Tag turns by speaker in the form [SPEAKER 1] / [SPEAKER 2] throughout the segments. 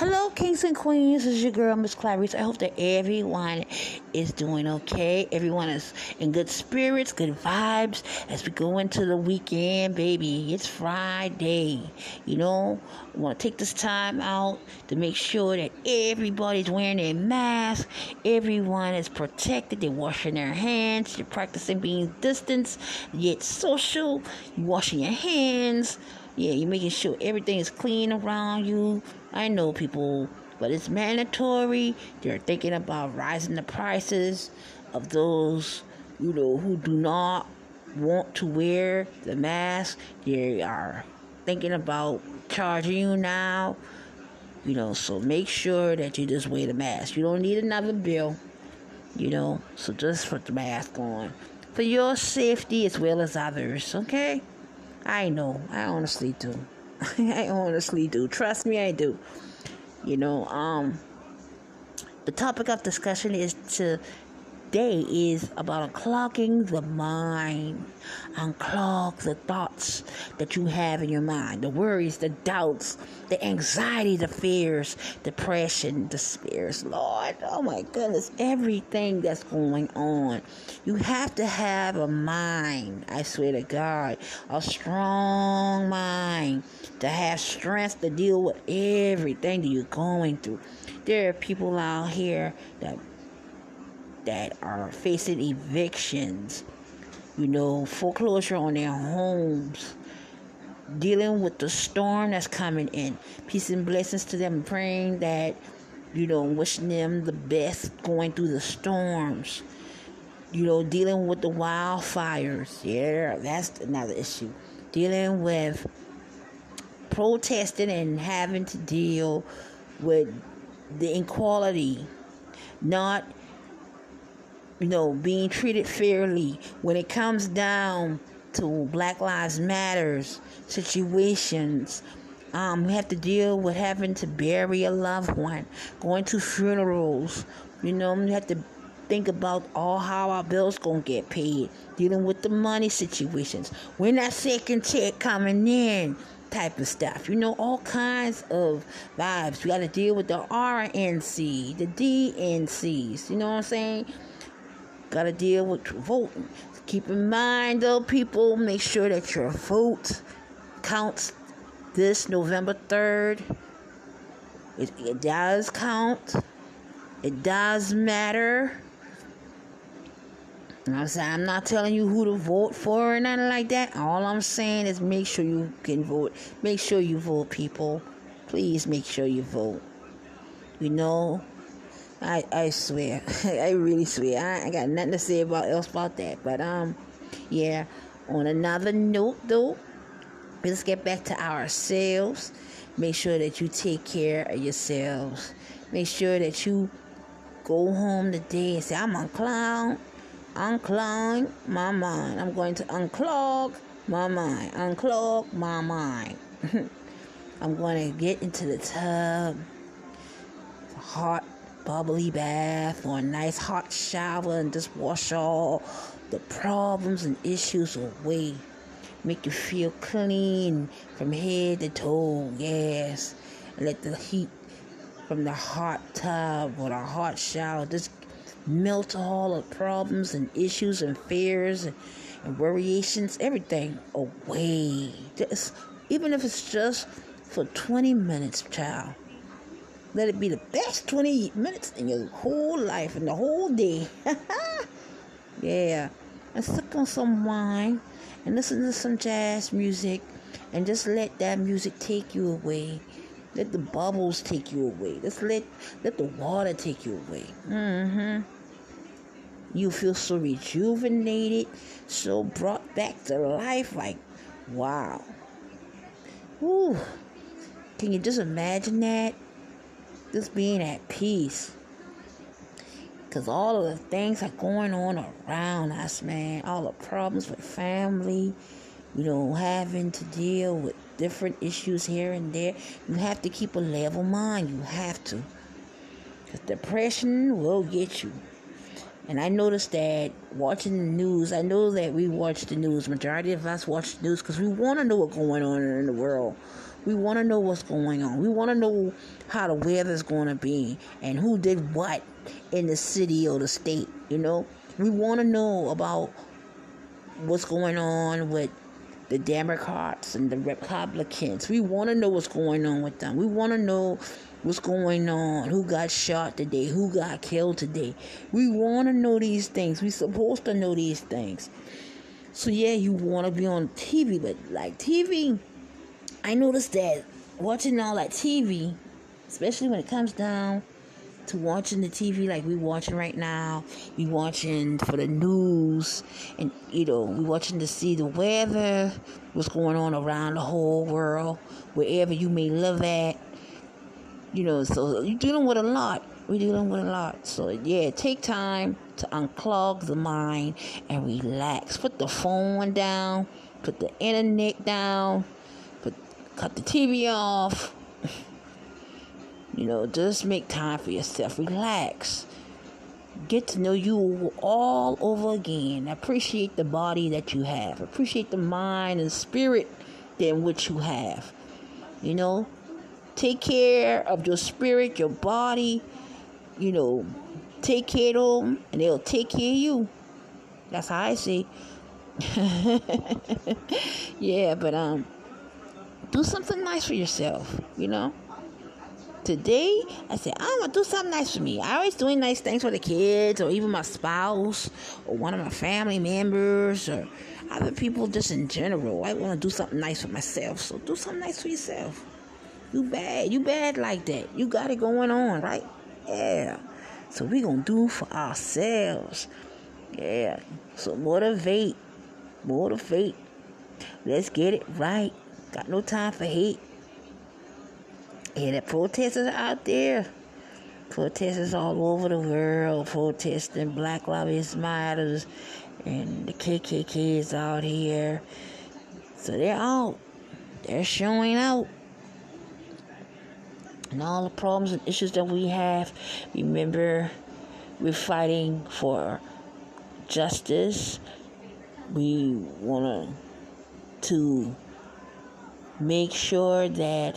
[SPEAKER 1] Hello, kings and queens. This is your girl, Miss Clarice. I hope that everyone is doing okay. Everyone is in good spirits, good vibes as we go into the weekend, baby. It's Friday. You know, I want to take this time out to make sure that everybody's wearing their mask, everyone is protected, they're washing their hands, you're practicing being distance, yet social, you're washing your hands. Yeah, you're making sure everything is clean around you I know people, but it's mandatory. They're thinking about rising the prices of those, you know, who do not want to wear the mask. They are thinking about charging you now. You know, so make sure that you just wear the mask. You don't need another bill. You know, so just put the mask on for your safety as well as others. Okay, I know. I honestly do. I honestly do. Trust me, I do. You know, um, the topic of discussion is to day is about unclogging the mind. Unclog the thoughts that you have in your mind, the worries, the doubts, the anxiety, the fears, depression, despairs. Lord, oh my goodness, everything that's going on. You have to have a mind, I swear to God, a strong mind to have strength to deal with everything that you're going through. There are people out here that that are facing evictions, you know, foreclosure on their homes, dealing with the storm that's coming in. Peace and blessings to them, praying that, you know, wishing them the best going through the storms. You know, dealing with the wildfires. Yeah, that's another issue. Dealing with protesting and having to deal with the inequality, not you know, being treated fairly when it comes down to Black Lives Matters situations. Um, we have to deal with having to bury a loved one, going to funerals. You know, we have to think about all how our bills gonna get paid, dealing with the money situations. When that second check coming in, type of stuff. You know, all kinds of vibes. We got to deal with the RNC, the DNCs. You know what I'm saying? Got to deal with voting. Keep in mind, though, people, make sure that your vote counts this November 3rd. It, it does count. It does matter. I'm saying I'm not telling you who to vote for or nothing like that. All I'm saying is make sure you can vote. Make sure you vote, people. Please make sure you vote. You know, I I swear, I really swear. I, I got nothing to say about else about that. But um, yeah. On another note, though, let's get back to ourselves. Make sure that you take care of yourselves. Make sure that you go home today and say, "I'm clown." Unclog my mind. I'm going to unclog my mind. Unclog my mind. I'm going to get into the tub, hot bubbly bath or a nice hot shower and just wash all the problems and issues away. Make you feel clean from head to toe, yes. Let the heat from the hot tub or the hot shower just melt all the problems and issues and fears and, and worriations, everything away. Just even if it's just for 20 minutes, child. Let it be the best 20 minutes in your whole life and the whole day. yeah. And sip on some wine and listen to some jazz music and just let that music take you away. Let the bubbles take you away. Just let let the water take you away. Mm-hmm. You feel so rejuvenated, so brought back to life. Like, wow. Whew. Can you just imagine that? Just being at peace. Because all of the things are going on around us, man. All the problems with family, you know, having to deal with different issues here and there. You have to keep a level mind. You have to. Because depression will get you. And I noticed that watching the news, I know that we watch the news. Majority of us watch the news because we want to know what's going on in the world. We want to know what's going on. We want to know how the weather's going to be and who did what in the city or the state, you know? We want to know about what's going on with the Democrats and the Republicans. We want to know what's going on with them. We want to know what's going on, who got shot today, who got killed today. We want to know these things. We're supposed to know these things. So yeah, you want to be on TV, but like TV, I noticed that watching all that TV, especially when it comes down to watching the TV like we watching right now. We watching for the news, and you know we watching to see the weather, what's going on around the whole world, wherever you may live at. You know, so you're dealing with a lot. We're dealing with a lot. So yeah, take time to unclog the mind and relax. Put the phone down. Put the internet down. Cut the TV off you know, just make time for yourself. Relax. Get to know you all over again. Appreciate the body that you have. Appreciate the mind and spirit in which you have. You know, take care of your spirit, your body. You know, take care of them, and they'll take care of you. That's how I see. yeah, but um, do something nice for yourself. You know. Today, I said, I'm gonna do something nice for me. I always doing nice things for the kids, or even my spouse, or one of my family members, or other people just in general. I want to do something nice for myself. So do something nice for yourself. You bad, you bad like that. You got it going on, right? Yeah. So we gonna do for ourselves. Yeah. So motivate, motivate. Let's get it right. Got no time for hate. And the protesters out there. Protesters all over the world protesting Black Lives Matters and the KKK is out here. So they're out. They're showing out. And all the problems and issues that we have. Remember, we're fighting for justice. We want to make sure that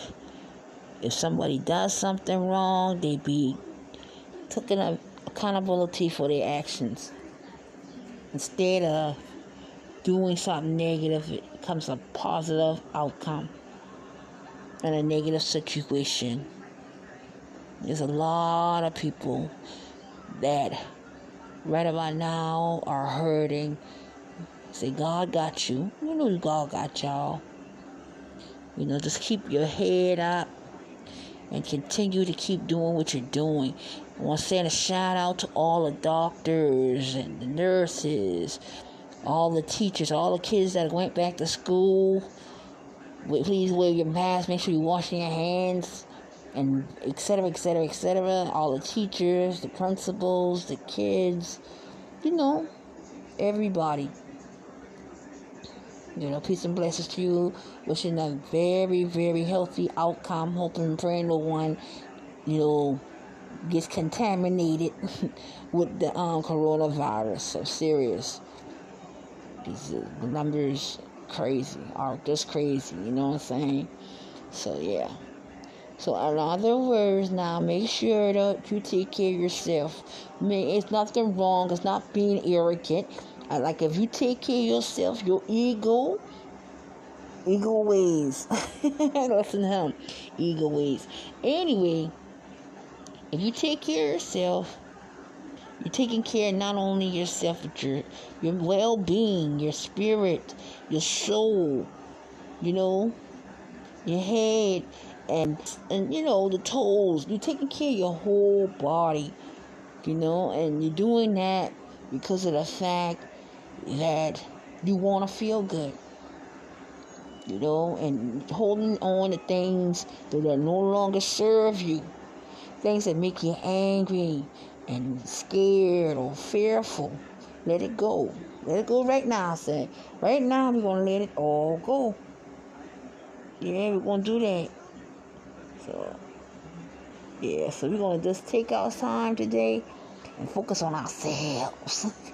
[SPEAKER 1] if somebody does something wrong, they be taken accountability for their actions. Instead of doing something negative, it becomes a positive outcome in a negative situation. There's a lot of people that right about now are hurting. Say, God got you. You know God got y'all. You know, just keep your head up and continue to keep doing what you're doing. I want to send a shout out to all the doctors and the nurses, all the teachers, all the kids that went back to school. Please wear your mask, make sure you're washing your hands, and etc., etc., etc. All the teachers, the principals, the kids, you know, everybody. You know, peace and blessings to you. Wishing a very, very healthy outcome. Hoping and praying no one, you know, gets contaminated with the um, coronavirus. So serious. These uh, the numbers crazy are just crazy. You know what I'm saying? So yeah. So in other words, now make sure that you take care of yourself. I mean, it's nothing wrong. It's not being arrogant. Like if you take care of yourself, your ego, ego ways. Listen him, ego ways. Anyway, if you take care of yourself, you're taking care not only yourself but your your well-being, your spirit, your soul. You know, your head, and and you know the toes. You're taking care of your whole body. You know, and you're doing that because of the fact that you want to feel good. You know, and holding on to things that are no longer serve you, things that make you angry and scared or fearful. Let it go. Let it go right now, say. Right now, we're going to let it all go. Yeah, we're going to do that. So, yeah, so we're going to just take our time today and focus on ourselves.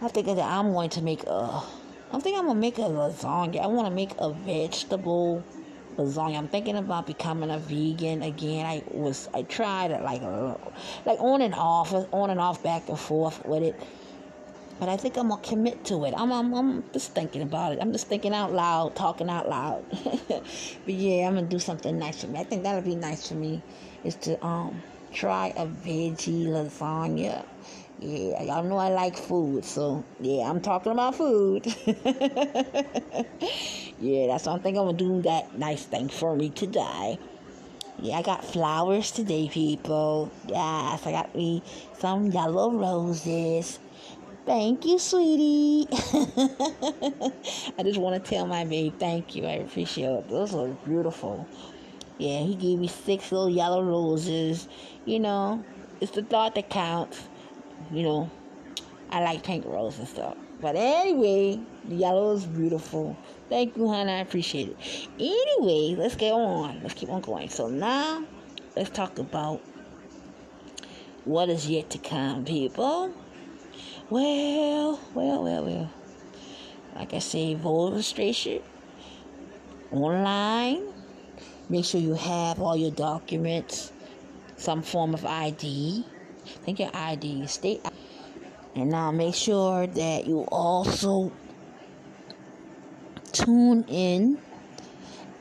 [SPEAKER 1] I think that I'm going to make a. I think I'm gonna make a lasagna. I want to make a vegetable lasagna. I'm thinking about becoming a vegan again. I was I tried it like like on and off, on and off, back and forth with it. But I think I'm gonna commit to it. I'm I'm, I'm just thinking about it. I'm just thinking out loud, talking out loud. but yeah, I'm gonna do something nice for me. I think that'll be nice for me. Is to um try a veggie lasagna. Yeah, y'all know I like food, so yeah, I'm talking about food. yeah, that's what I'm thinking I'm gonna do that nice thing for me today. Yeah, I got flowers today, people. Yes, I got me some yellow roses. Thank you, sweetie. I just want to tell my babe thank you. I appreciate it. Those are beautiful. Yeah, he gave me six little yellow roses. You know, it's the thought that counts you know, I like pink roses and stuff. But anyway, the yellow is beautiful. Thank you, honey. I appreciate it. Anyway, let's get on. Let's keep on going. So now, let's talk about what is yet to come, people. Well, well, well, well. Like I say, voter registration online. Make sure you have all your documents, some form of ID Take your ID, state, and now make sure that you also tune in,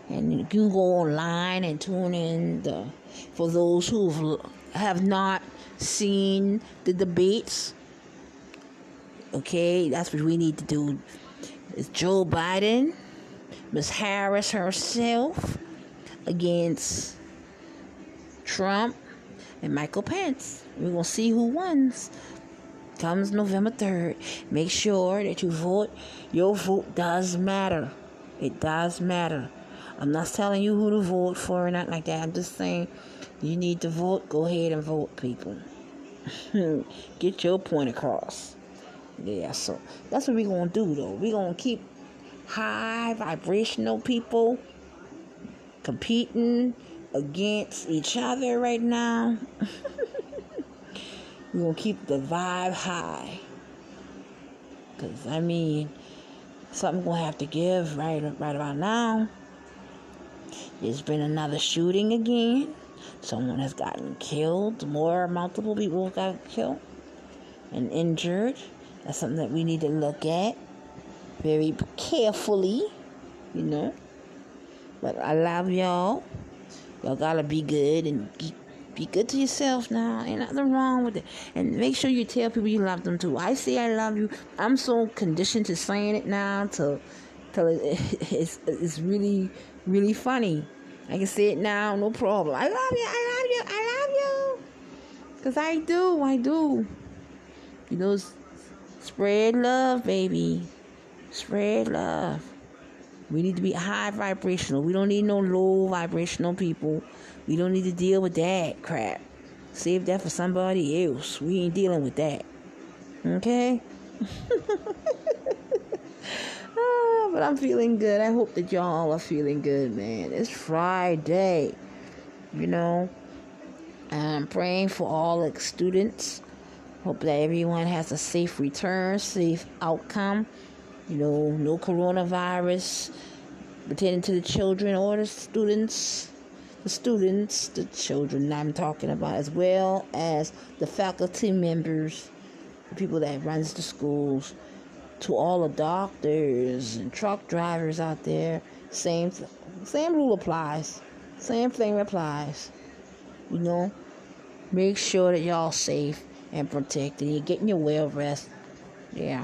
[SPEAKER 1] and you can go online and tune in the for those who have not seen the debates. Okay, that's what we need to do. It's Joe Biden, Miss Harris herself against Trump and Michael Pence. We're going to see who wins. Comes November 3rd. Make sure that you vote. Your vote does matter. It does matter. I'm not telling you who to vote for or not like that. I'm just saying you need to vote. Go ahead and vote, people. Get your point across. Yeah, so that's what we're going to do, though. We're going to keep high vibrational people competing against each other right now. We're going to keep the vibe high. Because, I mean, something going to have to give right, right about now. There's been another shooting again. Someone has gotten killed. More multiple people got killed and injured. That's something that we need to look at very carefully, you know. But I love y'all. Y'all gotta be good and be good to yourself now. Ain't nothing wrong with it. And make sure you tell people you love them too. I say I love you. I'm so conditioned to saying it now till till it, it's it's really really funny. I can say it now, no problem. I love you. I love you. I love you. Cause I do. I do. You know, spread love, baby. Spread love. We need to be high vibrational. We don't need no low vibrational people. We don't need to deal with that crap. Save that for somebody else. We ain't dealing with that. Okay? ah, but I'm feeling good. I hope that y'all are feeling good, man. It's Friday. You know? I'm praying for all the students. Hope that everyone has a safe return, safe outcome. You know, no coronavirus pertaining to the children or the students the students, the children I'm talking about, as well as the faculty members, the people that runs the schools, to all the doctors and truck drivers out there. Same, same rule applies. Same thing applies. You know, make sure that y'all safe and protected. You're getting your well rest. Yeah.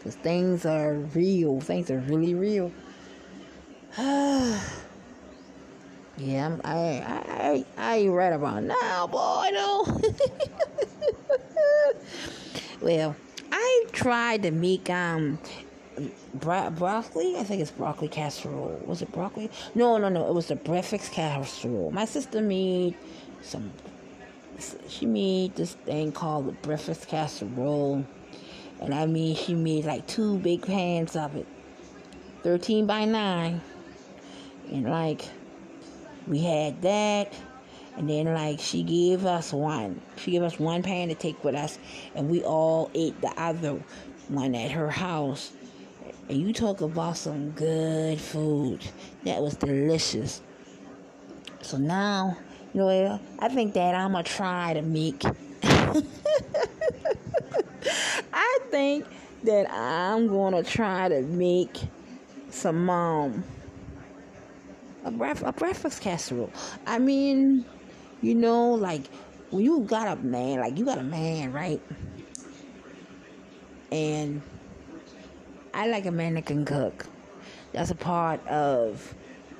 [SPEAKER 1] Because things are real. Things are really real. Yeah, I'm, I, I, I ain't right about now, boy, no. well, I tried to make, um, bro- broccoli. I think it's broccoli casserole. Was it broccoli? No, no, no. It was the breakfast casserole. My sister made some. She made this thing called the breakfast casserole, and I mean, she made like two big pans of it, thirteen by nine, and like we had that and then like she gave us one she gave us one pan to take with us and we all ate the other one at her house, and you talk about some good food. That was delicious. So now, you know, I think that I'm gonna try to make. Think that I'm gonna try to make some um a, bref- a breakfast casserole. I mean, you know, like when you got a man, like you got a man, right? And I like a man that can cook. That's a part of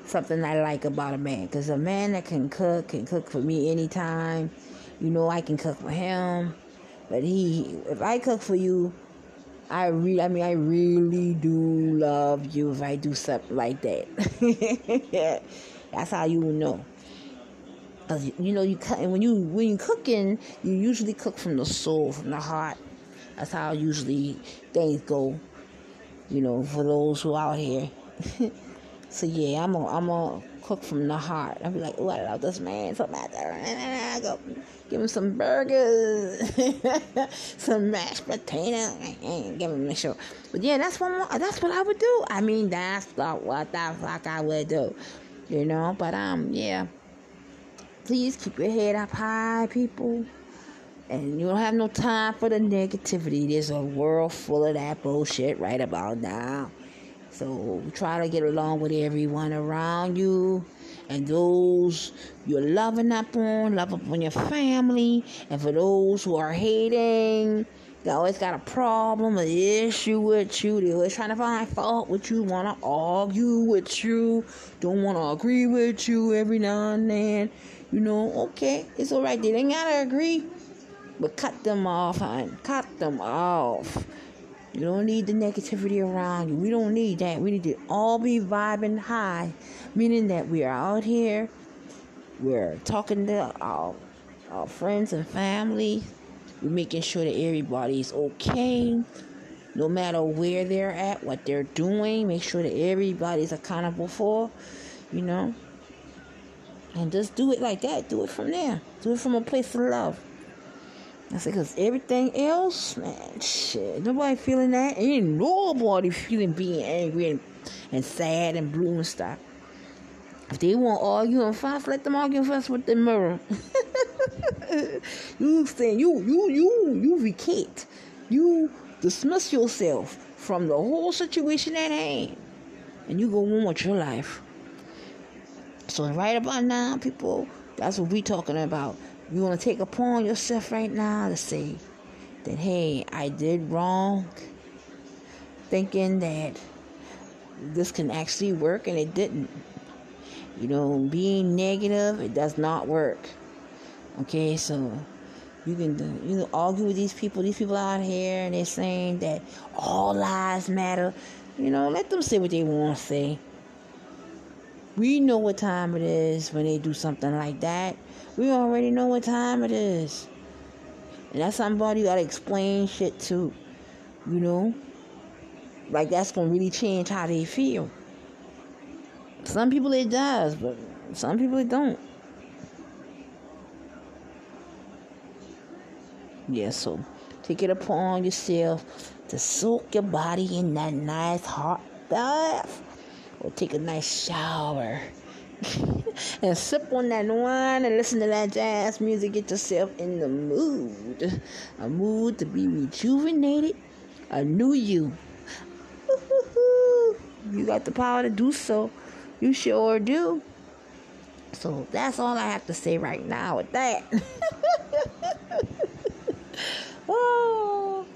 [SPEAKER 1] something I like about a man. Because a man that can cook can cook for me anytime. You know, I can cook for him. But he, if I cook for you, I really, I mean, I really do love you if I do something like that. That's how you know. Cause you know you cut, and when you when you cooking, you usually cook from the soul, from the heart. That's how usually things go. You know, for those who out here. so yeah, I'm a I'm a cook from the heart. I'd be like, I love this man so much. I go give him some burgers, some mashed potatoes, give him a show. But yeah, that's what that's what I would do. I mean, that's what the fuck I would do, you know. But um, yeah please keep your head up high, people. And you don't have no time for the negativity. There's a world full of that bullshit right about now. So try to get along with everyone around you and those you're loving up on, love up on your family. And for those who are hating, they always got a problem, an issue with you. They always trying to find fault with you, want to argue with you, don't want to agree with you every now and then. You know, okay, it's all right. They ain't gotta agree, but cut them off, hon. Cut them off. You don't need the negativity around you. We don't need that. We need to all be vibing high, meaning that we are out here. We're talking to our, our friends and family. We're making sure that everybody's okay, no matter where they're at, what they're doing. Make sure that everybody's accountable for, you know. And just do it like that. Do it from there. Do it from a place of love. I said, because everything else, man, shit, nobody feeling that. Ain't nobody feeling being angry and, and sad and blue and stuff. If they want to argue and fuss, let them argue and fuss with the mirror. you saying you you you you vacate. You dismiss yourself from the whole situation at hand. And you go on with your life. So right about now, people, that's what we talking about. You want to take upon yourself right now to say that, hey, I did wrong, thinking that this can actually work and it didn't. You know, being negative, it does not work. Okay, so you can you know argue with these people. These people out here, and they're saying that all lives matter. You know, let them say what they want to say. We know what time it is when they do something like that. We already know what time it is. And that's somebody you gotta explain shit to. You know? Like that's gonna really change how they feel. Some people it does, but some people it don't. Yeah, so take it upon yourself to soak your body in that nice hot bath or take a nice shower and sip on that wine and listen to that jazz music. Get yourself in the mood. A mood to be rejuvenated. A new you. You got the power to do so. You sure do. So that's all I have to say right now with that. oh,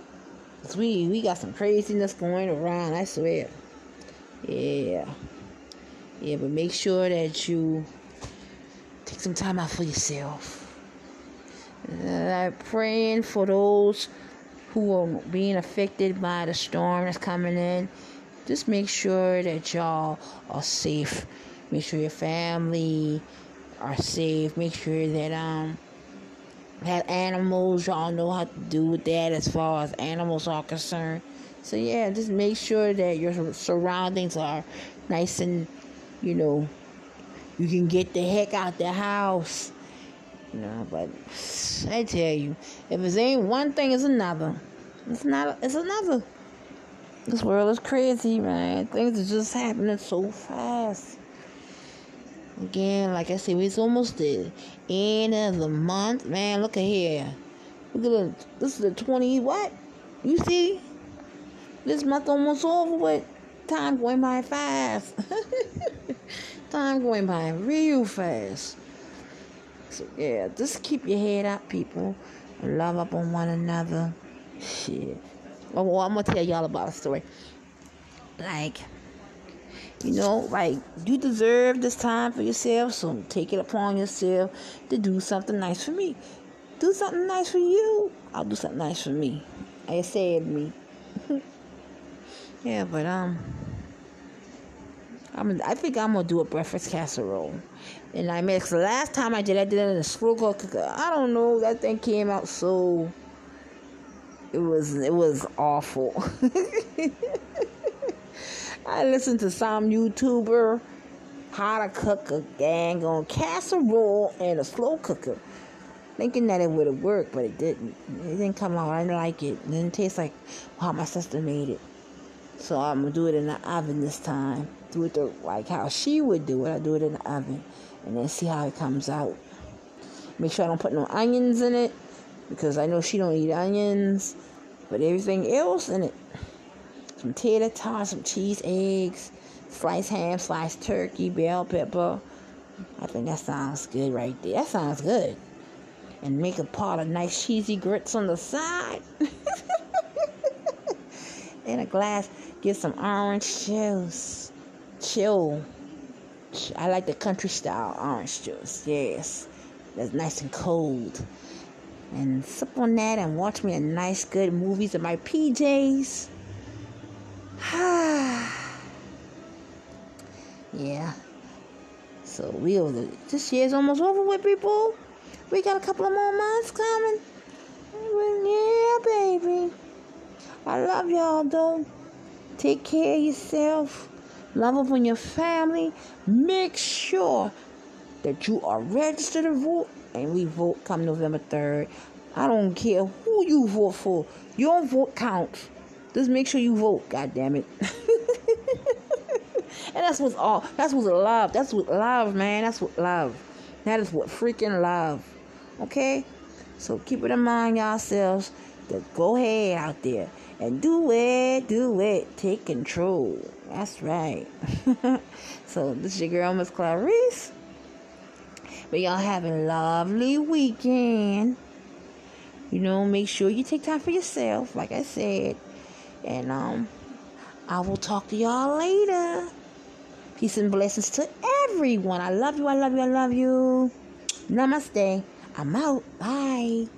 [SPEAKER 1] we we got some craziness going around. I swear. Yeah. Yeah, but make sure that you take some time out for yourself. I'm praying for those who are being affected by the storm that's coming in. Just make sure that y'all are safe. Make sure your family are safe. Make sure that um that animals y'all know how to do with that as far as animals are concerned. So yeah, just make sure that your surroundings are nice and, you know, you can get the heck out the house. You know, but I tell you, if it ain't one thing, it's another. It's not. It's another. This world is crazy, man. Things are just happening so fast. Again, like I said, it's almost the end of the month. Man, look at here. Look at the, this is the 20, what? You see? This month almost over with. Time going by fast. Time going by real fast. So, yeah, just keep your head up, people. Love up on one another. Shit. Oh, well, I'm going to tell y'all about a story. Like, you know, like you deserve this time for yourself, so take it upon yourself to do something nice for me. Do something nice for you. I'll do something nice for me. I said me. Yeah, but um, I'm. I think I'm gonna do a breakfast casserole, and I mix. The last time I did, I did it in a slow cooker. I don't know. That thing came out so. It was. It was awful. I listened to some YouTuber how to cook a gang on casserole and a slow cooker, thinking that it would have worked, but it didn't. It didn't come out. I didn't like it. It didn't taste like how my sister made it. So I'm gonna do it in the oven this time. Do it the, like how she would do it. I do it in the oven, and then see how it comes out. Make sure I don't put no onions in it because I know she don't eat onions. But everything else in it some tater tots, some cheese, eggs, sliced ham, sliced turkey, bell pepper. I think that sounds good right there. That sounds good. And make a pot of nice cheesy grits on the side. In a glass, get some orange juice. Chill. I like the country style orange juice. Yes. That's nice and cold. And sip on that and watch me a nice good movies in my PJs. yeah. So we over this year's almost over with people. We got a couple of more months coming. Yeah, baby. I love y'all though. Take care of yourself. Love up on your family. Make sure that you are registered to vote and we vote come November 3rd. I don't care who you vote for. Your vote counts. Just make sure you vote, God damn it. and that's what's all that's what's love. That's what love, man. That's what love. That is what freaking love. Okay? So keep it in mind y'all yourselves go ahead out there and do it, do it. Take control. That's right. so this is your girl Miss Clarice. But y'all have a lovely weekend. You know, make sure you take time for yourself, like I said. And um, I will talk to y'all later. Peace and blessings to everyone. I love you. I love you. I love you. Namaste. I'm out. Bye.